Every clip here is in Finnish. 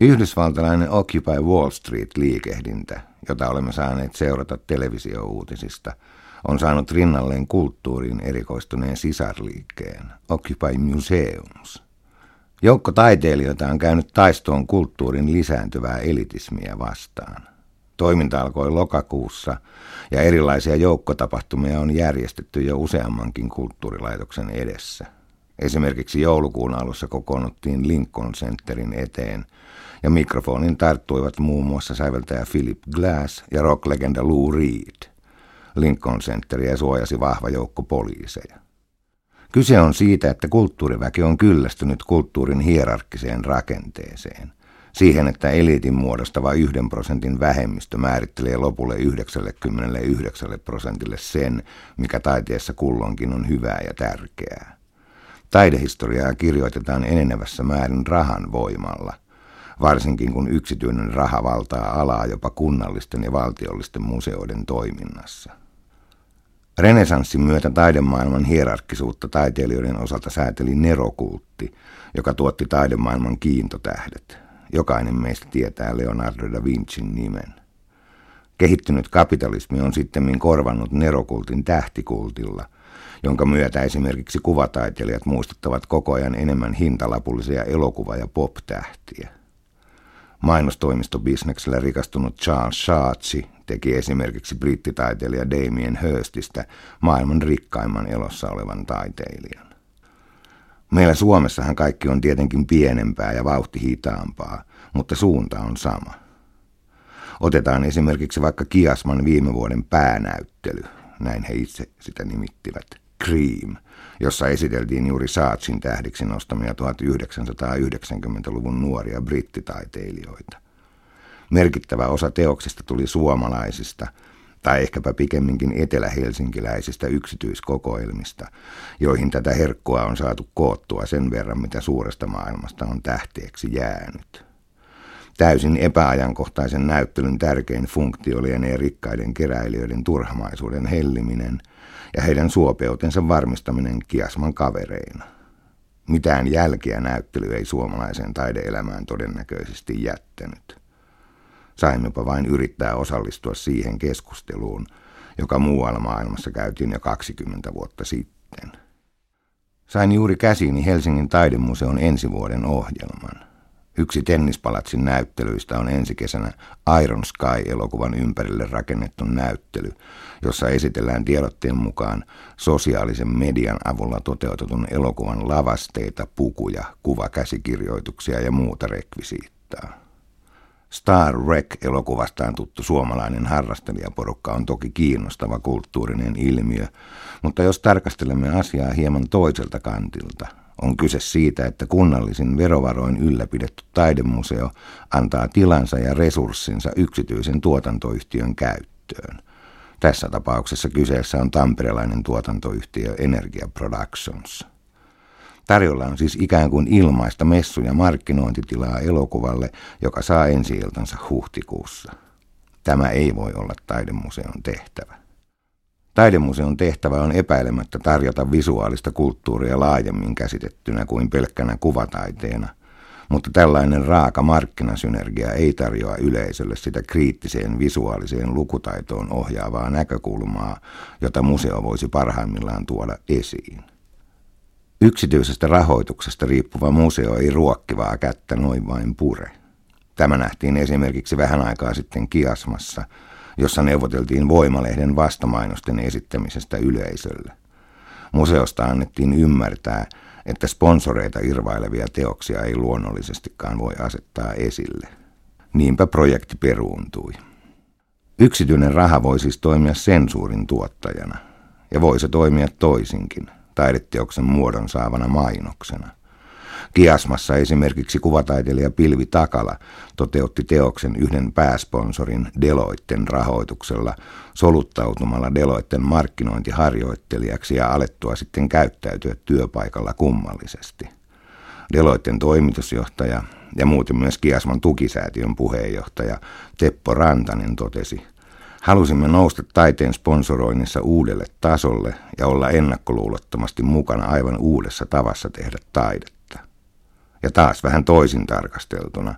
Yhdysvaltalainen Occupy Wall Street-liikehdintä, jota olemme saaneet seurata televisiouutisista, on saanut rinnalleen kulttuuriin erikoistuneen sisarliikkeen Occupy Museums. Joukko taiteilijoita on käynyt taistoon kulttuurin lisääntyvää elitismiä vastaan. Toiminta alkoi lokakuussa ja erilaisia joukkotapahtumia on järjestetty jo useammankin kulttuurilaitoksen edessä. Esimerkiksi joulukuun alussa kokoonnuttiin Lincoln Centerin eteen ja mikrofonin tarttuivat muun muassa säveltäjä Philip Glass ja rocklegenda Lou Reed. Lincoln Centeriä suojasi vahva joukko poliiseja. Kyse on siitä, että kulttuuriväki on kyllästynyt kulttuurin hierarkkiseen rakenteeseen. Siihen, että eliitin muodostava yhden prosentin vähemmistö määrittelee lopulle 99 prosentille sen, mikä taiteessa kulloinkin on hyvää ja tärkeää. Taidehistoriaa kirjoitetaan enenevässä määrin rahan voimalla, varsinkin kun yksityinen raha valtaa alaa jopa kunnallisten ja valtiollisten museoiden toiminnassa. Renesanssin myötä taidemaailman hierarkkisuutta taiteilijoiden osalta sääteli nerokultti, joka tuotti taidemaailman kiintotähdet. Jokainen meistä tietää Leonardo da Vincin nimen. Kehittynyt kapitalismi on sitten korvannut nerokultin tähtikultilla, jonka myötä esimerkiksi kuvataiteilijat muistuttavat koko ajan enemmän hintalapullisia elokuva- ja pop-tähtiä. Mainostoimistobisneksellä rikastunut Charles Schatzi teki esimerkiksi brittitaiteilija Damien Hirstistä maailman rikkaimman elossa olevan taiteilijan. Meillä Suomessahan kaikki on tietenkin pienempää ja vauhti hitaampaa, mutta suunta on sama. Otetaan esimerkiksi vaikka Kiasman viime vuoden päänäyttely, näin he itse sitä nimittivät, Cream, jossa esiteltiin juuri Saatsin tähdiksi nostamia 1990-luvun nuoria brittitaiteilijoita. Merkittävä osa teoksista tuli suomalaisista, tai ehkäpä pikemminkin etelähelsinkiläisistä yksityiskokoelmista, joihin tätä herkkoa on saatu koottua sen verran, mitä suuresta maailmasta on tähteeksi jäänyt. Täysin epäajankohtaisen näyttelyn tärkein funktio lienee rikkaiden keräilijöiden turhamaisuuden helliminen ja heidän suopeutensa varmistaminen kiasman kavereina. Mitään jälkeä näyttely ei suomalaiseen taideelämään todennäköisesti jättänyt. Saimmepa vain yrittää osallistua siihen keskusteluun, joka muualla maailmassa käytiin jo 20 vuotta sitten. Sain juuri käsiini Helsingin taidemuseon ensi vuoden ohjelman. Yksi tennispalatsin näyttelyistä on ensi kesänä Iron Sky-elokuvan ympärille rakennettu näyttely, jossa esitellään tiedotteen mukaan sosiaalisen median avulla toteutetun elokuvan lavasteita, pukuja, kuvakäsikirjoituksia ja muuta rekvisiittaa. Star Wreck-elokuvastaan tuttu suomalainen harrastelijaporukka on toki kiinnostava kulttuurinen ilmiö, mutta jos tarkastelemme asiaa hieman toiselta kantilta, on kyse siitä, että kunnallisin verovaroin ylläpidetty taidemuseo antaa tilansa ja resurssinsa yksityisen tuotantoyhtiön käyttöön. Tässä tapauksessa kyseessä on tamperelainen tuotantoyhtiö Energia Productions. Tarjolla on siis ikään kuin ilmaista messu- ja markkinointitilaa elokuvalle, joka saa ensi huhtikuussa. Tämä ei voi olla taidemuseon tehtävä. Taidemuseon tehtävä on epäilemättä tarjota visuaalista kulttuuria laajemmin käsitettynä kuin pelkkänä kuvataiteena, mutta tällainen raaka markkinasynergia ei tarjoa yleisölle sitä kriittiseen visuaaliseen lukutaitoon ohjaavaa näkökulmaa, jota museo voisi parhaimmillaan tuoda esiin. Yksityisestä rahoituksesta riippuva museo ei ruokkivaa kättä noin vain pure. Tämä nähtiin esimerkiksi vähän aikaa sitten Kiasmassa, jossa neuvoteltiin Voimalehden vastamainosten esittämisestä yleisölle. Museosta annettiin ymmärtää, että sponsoreita irvailevia teoksia ei luonnollisestikaan voi asettaa esille. Niinpä projekti peruuntui. Yksityinen raha voi siis toimia sensuurin tuottajana, ja voi se toimia toisinkin – taideteoksen muodon saavana mainoksena. Kiasmassa esimerkiksi kuvataiteilija Pilvi Takala toteutti teoksen yhden pääsponsorin Deloitten rahoituksella soluttautumalla Deloitten markkinointiharjoittelijaksi ja alettua sitten käyttäytyä työpaikalla kummallisesti. Deloitten toimitusjohtaja ja muuten myös Kiasman tukisäätiön puheenjohtaja Teppo Rantanen totesi – Halusimme nousta taiteen sponsoroinnissa uudelle tasolle ja olla ennakkoluulottomasti mukana aivan uudessa tavassa tehdä taidetta. Ja taas vähän toisin tarkasteltuna,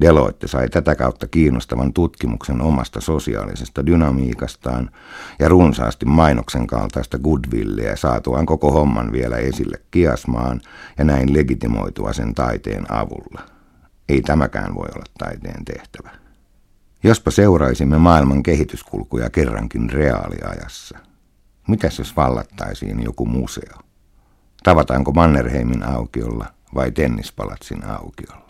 Deloitte sai tätä kautta kiinnostavan tutkimuksen omasta sosiaalisesta dynamiikastaan ja runsaasti mainoksen kaltaista goodwillia saatuaan koko homman vielä esille kiasmaan ja näin legitimoitua sen taiteen avulla. Ei tämäkään voi olla taiteen tehtävä. Jospa seuraisimme maailman kehityskulkuja kerrankin reaaliajassa. Mitäs jos vallattaisiin joku museo? Tavataanko Mannerheimin aukiolla vai Tennispalatsin aukiolla?